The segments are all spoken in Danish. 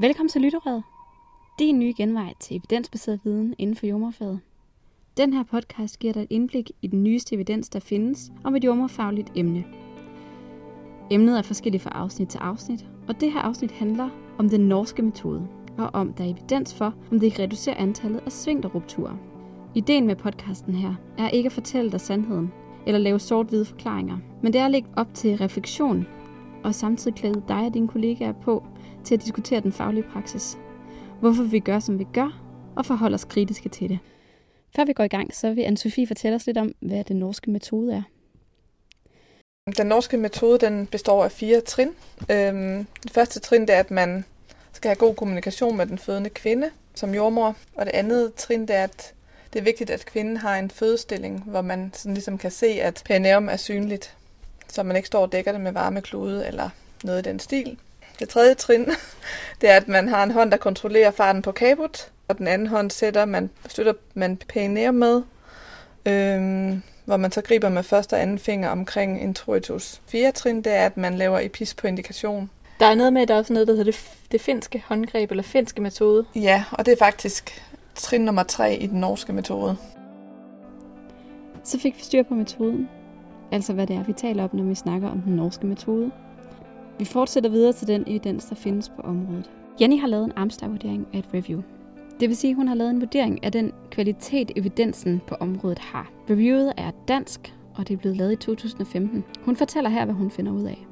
Velkommen til Lytterøret. Din nye genvej til evidensbaseret viden inden for jordmorfaget. Den her podcast giver dig et indblik i den nyeste evidens, der findes om et jordmorfagligt emne. Emnet er forskelligt fra afsnit til afsnit, og det her afsnit handler om den norske metode, og om der er evidens for, om det kan reducere antallet af svingterrupturer. Ideen med podcasten her er ikke at fortælle dig sandheden, eller lave sort-hvide forklaringer, men det er at lægge op til refleksion, og samtidig klæde dig og dine kollegaer på til at diskutere den faglige praksis. Hvorfor vi gør, som vi gør, og forholde os kritiske til det. Før vi går i gang, så vil Anne-Sophie fortælle os lidt om, hvad den norske metode er. Den norske metode den består af fire trin. Øhm, det første trin det er, at man skal have god kommunikation med den fødende kvinde som jordmor. Og det andet trin det er, at det er vigtigt, at kvinden har en fødestilling, hvor man sådan ligesom kan se, at perineum er synligt, så man ikke står og dækker det med varme klude eller noget i den stil. Det tredje trin, det er, at man har en hånd, der kontrollerer farten på kabut, og den anden hånd sætter man, støtter man perineum med, øhm, hvor man så griber med første og anden finger omkring introitus. Fjerde trin, det er, at man laver epis på indikation. Der er noget med, at der er også noget, der hedder det, det finske håndgreb, eller finske metode. Ja, og det er faktisk trin nummer tre i den norske metode. Så fik vi styr på metoden. Altså hvad det er, vi taler om, når vi snakker om den norske metode. Vi fortsætter videre til den evidens, der findes på området. Jenny har lavet en Amstar-vurdering af et review. Det vil sige, at hun har lavet en vurdering af den kvalitet, evidensen på området har. Reviewet er dansk, og det er blevet lavet i 2015. Hun fortæller her, hvad hun finder ud af.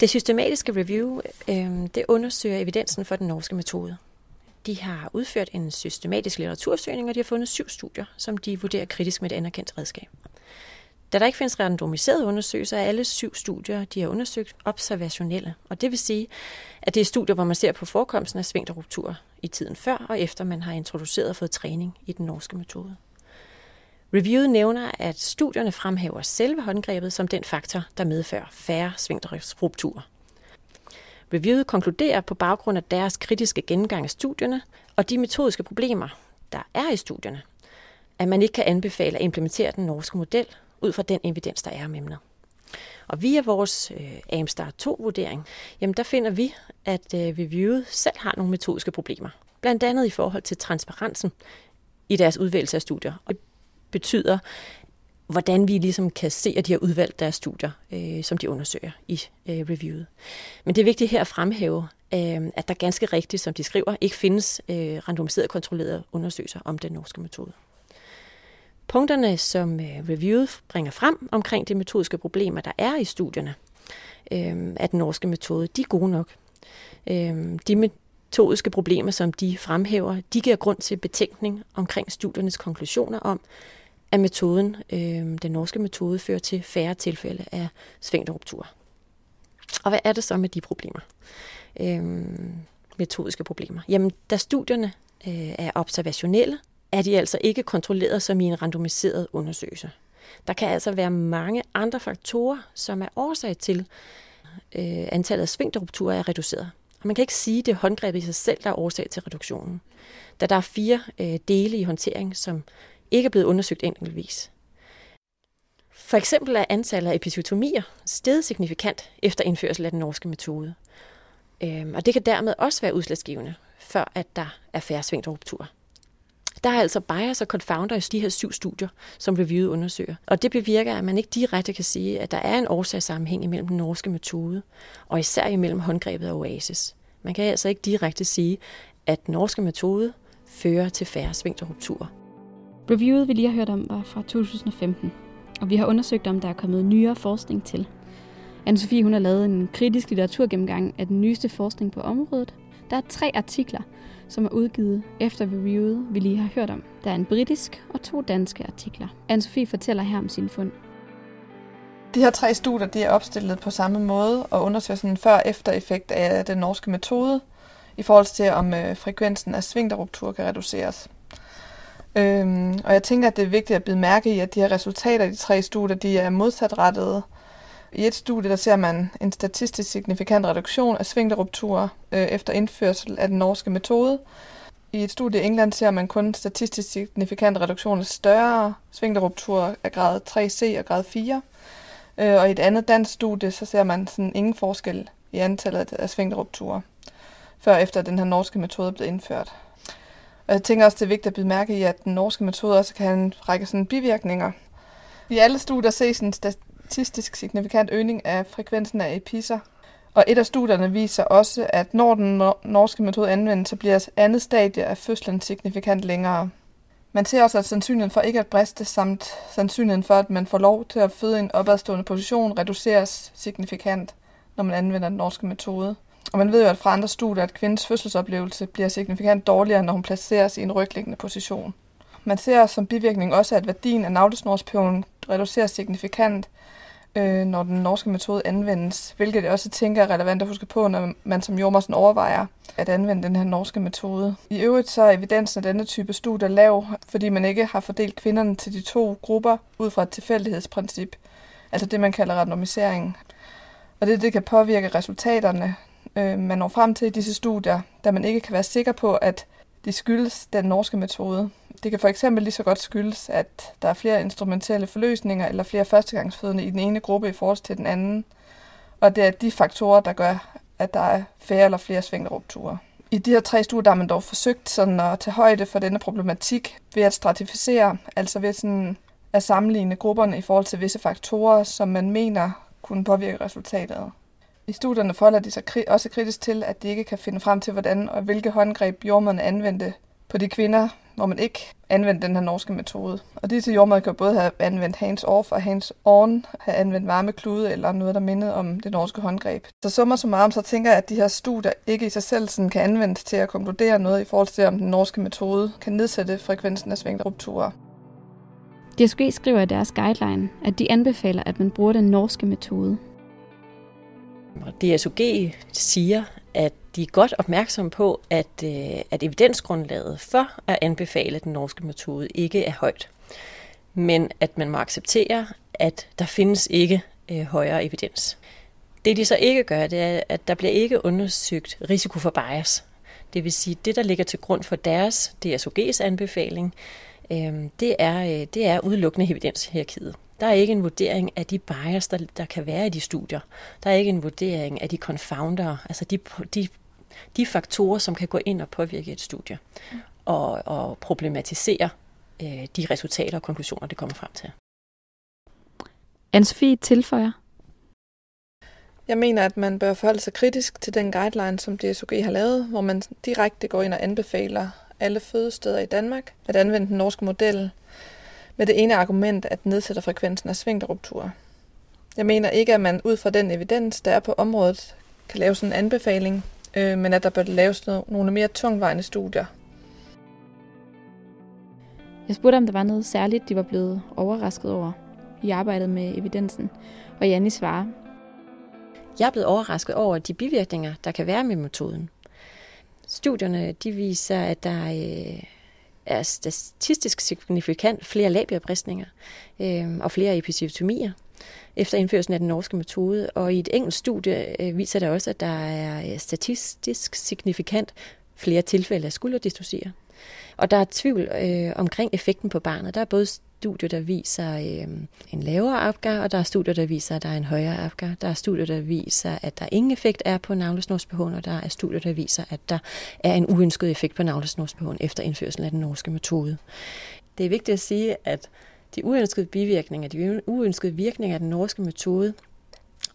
Det systematiske review øh, det undersøger evidensen for den norske metode. De har udført en systematisk litteratursøgning, og de har fundet syv studier, som de vurderer kritisk med et anerkendt redskab. Da der ikke findes randomiserede undersøgelser, er alle syv studier, de har undersøgt, observationelle. Og det vil sige, at det er studier, hvor man ser på forekomsten af svingterruptur i tiden før og efter man har introduceret og fået træning i den norske metode. Reviewet nævner, at studierne fremhæver selve håndgrebet som den faktor, der medfører færre svingterrupturer. Reviewet konkluderer på baggrund af deres kritiske gennemgang af studierne og de metodiske problemer, der er i studierne, at man ikke kan anbefale at implementere den norske model ud fra den evidens, der er om emnet. Og via vores øh, AMSTAR 2-vurdering, jamen der finder vi, at øh, reviewet selv har nogle metodiske problemer. Blandt andet i forhold til transparensen i deres udvælgelse af studier. Og det betyder, hvordan vi ligesom kan se, at de har udvalgt deres studier, øh, som de undersøger i øh, reviewet. Men det er vigtigt her at fremhæve, øh, at der ganske rigtigt, som de skriver, ikke findes øh, randomiseret kontrollerede undersøgelser om den norske metode. Punkterne, som øh, reviewet bringer frem omkring de metodiske problemer, der er i studierne øh, af den norske metode, de er gode nok. Øh, de metodiske problemer, som de fremhæver, de giver grund til betænkning omkring studiernes konklusioner om, at metoden, øh, den norske metode, fører til færre tilfælde af svingterruptur. Og hvad er det så med de problemer? Øh, metodiske problemer. Jamen, da studierne øh, er observationelle, er de altså ikke kontrolleret som i en randomiseret undersøgelse. Der kan altså være mange andre faktorer, som er årsag til, øh, antallet af svingterrupturer er reduceret. Og man kan ikke sige, at det er håndgrebet i sig selv, der er årsag til reduktionen. Da der er fire øh, dele i håndtering, som ikke er blevet undersøgt enkeltvis. For eksempel er antallet af episiotomier steget signifikant efter indførsel af den norske metode. Øhm, og det kan dermed også være udslagsgivende, før at der er færre svingdrupturer. Der er altså bias og confounder i de her syv studier, som reviewet undersøger. Og det bevirker, at man ikke direkte kan sige, at der er en årsagssammenhæng imellem den norske metode, og især imellem håndgrebet og oasis. Man kan altså ikke direkte sige, at den norske metode fører til færre svingterrupturer. Reviewet, vi lige har hørt om, var fra 2015, og vi har undersøgt, om der er kommet nyere forskning til. Anne-Sophie hun har lavet en kritisk litteraturgennemgang af den nyeste forskning på området. Der er tre artikler, som er udgivet efter reviewet, vi lige har hørt om. Der er en britisk og to danske artikler. Anne-Sophie fortæller her om sine fund. De her tre studier de er opstillet på samme måde og undersøger sådan en før-efter effekt af den norske metode i forhold til, om øh, frekvensen af svingterruptur kan reduceres. Øhm, og jeg tænker, at det er vigtigt at bide mærke i, at de her resultater i de tre studier, de er modsatrettede. I et studie, der ser man en statistisk signifikant reduktion af svingterrupturer øh, efter indførsel af den norske metode. I et studie i England ser man kun statistisk signifikant reduktion af større svingterrupturer af grad 3C og grad 4. Øh, og i et andet dansk studie, så ser man sådan ingen forskel i antallet af svingterrupturer, før efter den her norske metode blev indført. Og jeg tænker også, det er vigtigt at blive mærke i, at den norske metode også kan have en række sådan bivirkninger. I alle studier ses en statistisk signifikant øgning af frekvensen af episer, og et af studierne viser også, at når den norske metode anvendes, så bliver andet stadie af fødslen signifikant længere. Man ser også, at sandsynligheden for ikke at briste, samt sandsynligheden for, at man får lov til at føde en opadstående position, reduceres signifikant, når man anvender den norske metode. Og man ved jo at fra andre studier, at kvindens fødselsoplevelse bliver signifikant dårligere, når hun placeres i en rygliggende position. Man ser som bivirkning også, at værdien af navlesnorspeven reduceres signifikant, øh, når den norske metode anvendes, hvilket jeg også tænker er relevant at huske på, når man som jordmorsen overvejer at anvende den her norske metode. I øvrigt så er evidensen af denne type studier lav, fordi man ikke har fordelt kvinderne til de to grupper ud fra et tilfældighedsprincip, altså det man kalder randomisering. Og det, det kan påvirke resultaterne, øh, man når frem til i disse studier, da man ikke kan være sikker på, at det skyldes den norske metode. Det kan for eksempel lige så godt skyldes, at der er flere instrumentelle forløsninger eller flere førstegangsfødende i den ene gruppe i forhold til den anden, og det er de faktorer, der gør, at der er færre eller flere svingterrupturer. I de her tre studier der har man dog forsøgt sådan at tage højde for denne problematik ved at stratificere, altså ved sådan at sammenligne grupperne i forhold til visse faktorer, som man mener kunne påvirke resultatet. I studierne forholder de sig også kritisk til, at de ikke kan finde frem til, hvordan og hvilke håndgreb jordmøderne anvendte på de kvinder, hvor man ikke anvendte den her norske metode. Og disse jordmøder kan både have anvendt hands-off og hands-on, have anvendt varme klude eller noget, der mindede om det norske håndgreb. Så summer så meget, så tænker jeg, at de her studier ikke i sig selv sådan kan anvendes til at konkludere noget i forhold til, om den norske metode kan nedsætte frekvensen af svingterrupturer. DSG skriver i deres guideline, at de anbefaler, at man bruger den norske metode. DSOG siger, at de er godt opmærksomme på, at, øh, at evidensgrundlaget for at anbefale den norske metode ikke er højt. Men at man må acceptere, at der findes ikke øh, højere evidens. Det de så ikke gør, det er, at der bliver ikke undersøgt risiko for bias. Det vil sige, det der ligger til grund for deres DSOG's anbefaling, øh, det, er, øh, det er udelukkende evidenshierarkiet. Der er ikke en vurdering af de bias, der, der kan være i de studier. Der er ikke en vurdering af de confounder, altså de, de, de faktorer, som kan gå ind og påvirke et studie og, og problematisere øh, de resultater og konklusioner, det kommer frem til. Anne-Sophie tilføjer. Jeg mener, at man bør forholde sig kritisk til den guideline, som DSOG har lavet, hvor man direkte går ind og anbefaler alle fødesteder i Danmark at anvende den norske model med det ene argument, at nedsætter frekvensen af svingterrupturer. Jeg mener ikke, at man ud fra den evidens, der er på området, kan lave sådan en anbefaling, øh, men at der bør laves nogle mere tungvejende studier. Jeg spurgte, om der var noget særligt, de var blevet overrasket over i arbejdet med evidensen, og Janni svarer. Jeg er blevet overrasket over de bivirkninger, der kan være med metoden. Studierne de viser, at der øh, er statistisk signifikant flere labierbristninger øh, og flere episiotomier efter indførelsen af den norske metode. Og i et engelsk studie øh, viser det også, at der er øh, statistisk signifikant flere tilfælde af skulderdystosia. Og der er tvivl øh, omkring effekten på barnet. Der er både studier, der viser øh, en lavere afgang, og der er studier, der viser, at der er en højere afgang. Der er studier, der viser, at der ingen effekt er på navlesnorsbehoven, og der er studier, der viser, at der er en uønsket effekt på navlesnorsbehoven efter indførelsen af den norske metode. Det er vigtigt at sige, at de uønskede bivirkninger, de uønskede virkninger af den norske metode,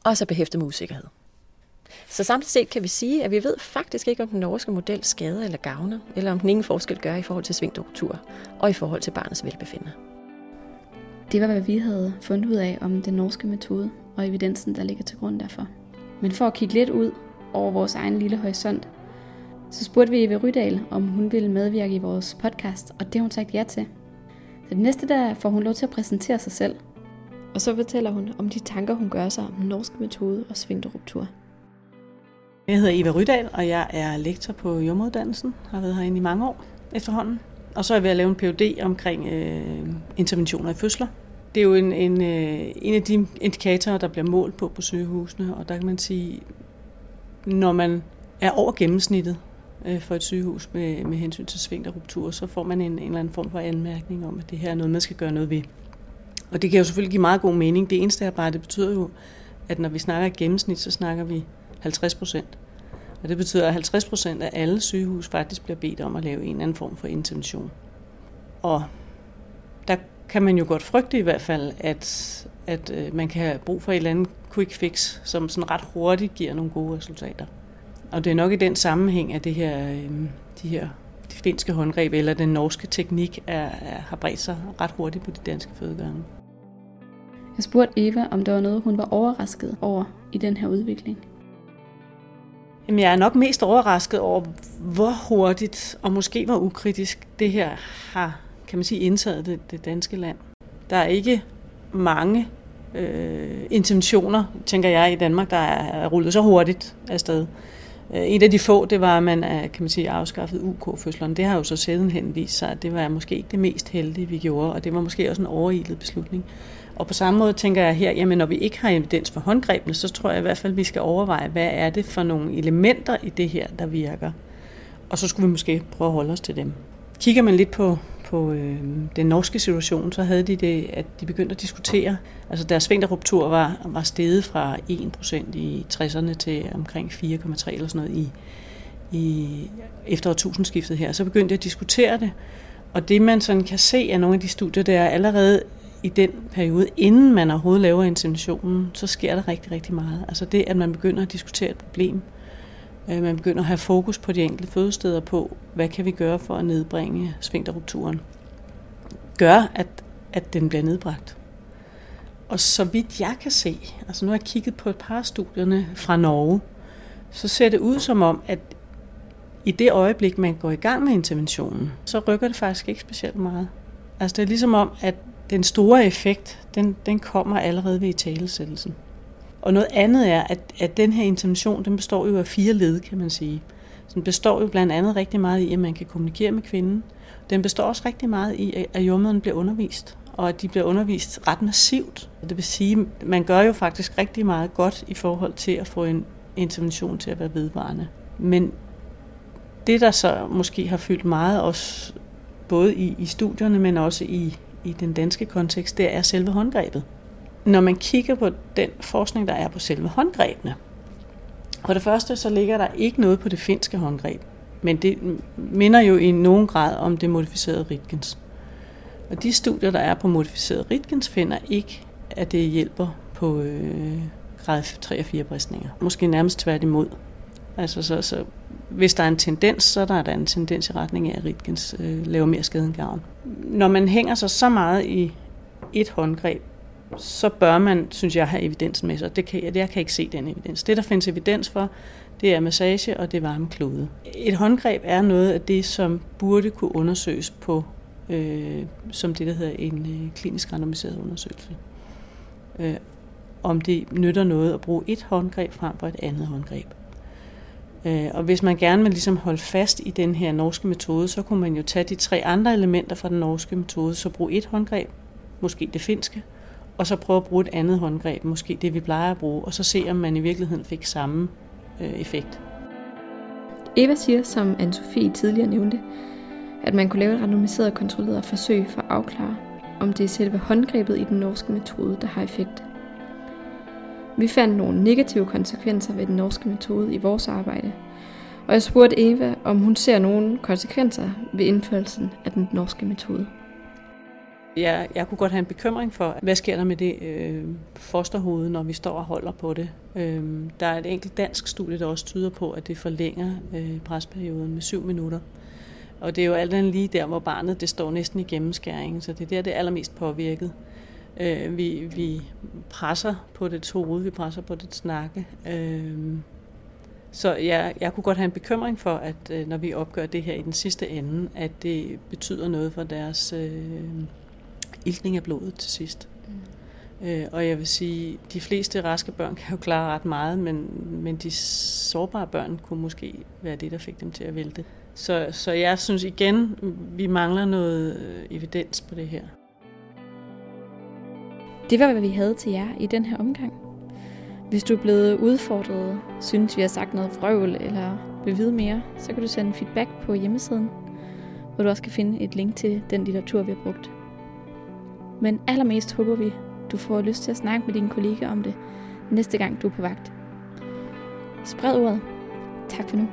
også er behæftet med usikkerhed. Så samtidig set kan vi sige, at vi ved faktisk ikke, om den norske model skader eller gavner, eller om den ingen forskel gør i forhold til svingdoktur og i forhold til barnets velbefindende. Det var, hvad vi havde fundet ud af om den norske metode og evidensen, der ligger til grund derfor. Men for at kigge lidt ud over vores egen lille horisont, så spurgte vi Eva Rydal, om hun ville medvirke i vores podcast, og det har hun sagt ja til. Så det næste der får hun lov til at præsentere sig selv. Og så fortæller hun om de tanker, hun gør sig om den norske metode og svingterruptur. Jeg hedder Eva Rydal, og jeg er lektor på jordmoduddannelsen. Har været herinde i mange år efterhånden. Og så er jeg ved at lave en PhD omkring øh, interventioner i fødsler. Det er jo en, en, øh, en af de indikatorer, der bliver målt på på sygehusene, og der kan man sige, når man er over gennemsnittet øh, for et sygehus med, med hensyn til svingterruptur, så får man en, en eller anden form for anmærkning om, at det her er noget, man skal gøre noget ved. Og det kan jo selvfølgelig give meget god mening. Det eneste er bare, det betyder jo, at når vi snakker gennemsnit, så snakker vi 50 procent. Og det betyder, at 50 procent af alle sygehus faktisk bliver bedt om at lave en eller anden form for intervention. Og der kan man jo godt frygte i hvert fald, at, at øh, man kan have brug for et eller andet quick fix, som sådan ret hurtigt giver nogle gode resultater. Og det er nok i den sammenhæng, at det her, øh, de her de finske håndgreb eller den norske teknik er, er, har bredt sig ret hurtigt på de danske fødegange. Jeg spurgte Eva, om der var noget, hun var overrasket over i den her udvikling. Jamen, jeg er nok mest overrasket over, hvor hurtigt og måske hvor ukritisk det her har, kan man sige, indtaget det, det danske land. Der er ikke mange øh, intentioner, tænker jeg, i Danmark, der er rullet så hurtigt afsted. Øh, et af de få, det var, at man kan man sige, afskaffet UK-fødslerne. Det har jo så sidenhen vist sig, at det var måske ikke det mest heldige, vi gjorde, og det var måske også en overilet beslutning. Og på samme måde tænker jeg her, jamen når vi ikke har evidens for håndgrebene, så tror jeg i hvert fald, at vi skal overveje, hvad er det for nogle elementer i det her, der virker. Og så skulle vi måske prøve at holde os til dem. Kigger man lidt på, på øh, den norske situation, så havde de det, at de begyndte at diskutere, altså deres svingterruptur var, var steget fra 1% i 60'erne til omkring 4,3 eller sådan noget i, i efter årtusindskiftet her. Så begyndte de at diskutere det, og det man sådan kan se af nogle af de studier, der er allerede i den periode, inden man overhovedet laver inseminationen, så sker der rigtig, rigtig meget. Altså det, at man begynder at diskutere et problem, Øh, man begynder at have fokus på de enkelte fødesteder på, hvad kan vi gøre for at nedbringe svingterrupturen, gør, at, at den bliver nedbragt. Og så vidt jeg kan se, altså nu har jeg kigget på et par af studierne fra Norge, så ser det ud som om, at i det øjeblik, man går i gang med interventionen, så rykker det faktisk ikke specielt meget. Altså det er ligesom om, at den store effekt, den, den kommer allerede ved talesættelsen. Og noget andet er, at, at den her intervention, den består jo af fire led, kan man sige. Så den består jo blandt andet rigtig meget i, at man kan kommunikere med kvinden. Den består også rigtig meget i, at jordmøderne bliver undervist, og at de bliver undervist ret massivt. Det vil sige, at man gør jo faktisk rigtig meget godt i forhold til at få en intervention til at være vedvarende. Men det, der så måske har fyldt meget også både i, i studierne, men også i, i den danske kontekst, det er selve håndgrebet. Når man kigger på den forskning, der er på selve håndgrebene, for det første så ligger der ikke noget på det finske håndgreb, men det minder jo i nogen grad om det modificerede Ritkens. Og de studier, der er på modificeret Ritkens, finder ikke, at det hjælper på øh, grad 3 og 4 bristninger. Måske nærmest tværtimod. Altså, så, så, hvis der er en tendens, så er der, der en tendens i retning af, at Ritkens øh, laver mere skade end gavn. Når man hænger sig så meget i et håndgreb, så bør man, synes jeg, have evidensen med sig. Det kan, jeg kan ikke se den evidens. Det, der findes evidens for, det er massage og det varme klode. Et håndgreb er noget af det, som burde kunne undersøges på, øh, som det, der hedder en øh, klinisk randomiseret undersøgelse. Øh, om det nytter noget at bruge et håndgreb frem for et andet håndgreb. Øh, og hvis man gerne vil ligesom holde fast i den her norske metode, så kunne man jo tage de tre andre elementer fra den norske metode, så bruge et håndgreb, måske det finske, og så prøve at bruge et andet håndgreb, måske det vi plejer at bruge, og så se om man i virkeligheden fik samme øh, effekt. Eva siger, som Anne-Sophie tidligere nævnte, at man kunne lave et randomiseret kontrolleret forsøg for at afklare, om det er selve håndgrebet i den norske metode, der har effekt. Vi fandt nogle negative konsekvenser ved den norske metode i vores arbejde, og jeg spurgte Eva, om hun ser nogle konsekvenser ved indførelsen af den norske metode. Jeg, jeg kunne godt have en bekymring for, hvad sker der med det øh, fosterhoved, når vi står og holder på det. Øh, der er et enkelt dansk studie, der også tyder på, at det forlænger øh, presperioden med syv minutter. Og det er jo alt andet lige der, hvor barnet det står næsten i gennemskæringen, så det er der, det er allermest påvirket. Øh, vi, vi presser på det hoved, vi presser på det snakke. Øh, så jeg, jeg kunne godt have en bekymring for, at øh, når vi opgør det her i den sidste ende, at det betyder noget for deres øh, iltning af blodet til sidst. Mm. Øh, og jeg vil sige, de fleste raske børn kan jo klare ret meget, men, men de sårbare børn kunne måske være det, der fik dem til at vælte. Så, så jeg synes igen, vi mangler noget evidens på det her. Det var, hvad vi havde til jer i den her omgang. Hvis du er blevet udfordret, synes vi har sagt noget vrøvl, eller vil vide mere, så kan du sende feedback på hjemmesiden, hvor du også kan finde et link til den litteratur, vi har brugt. Men allermest håber vi, du får lyst til at snakke med dine kollegaer om det, næste gang du er på vagt. Spred ordet. Tak for nu.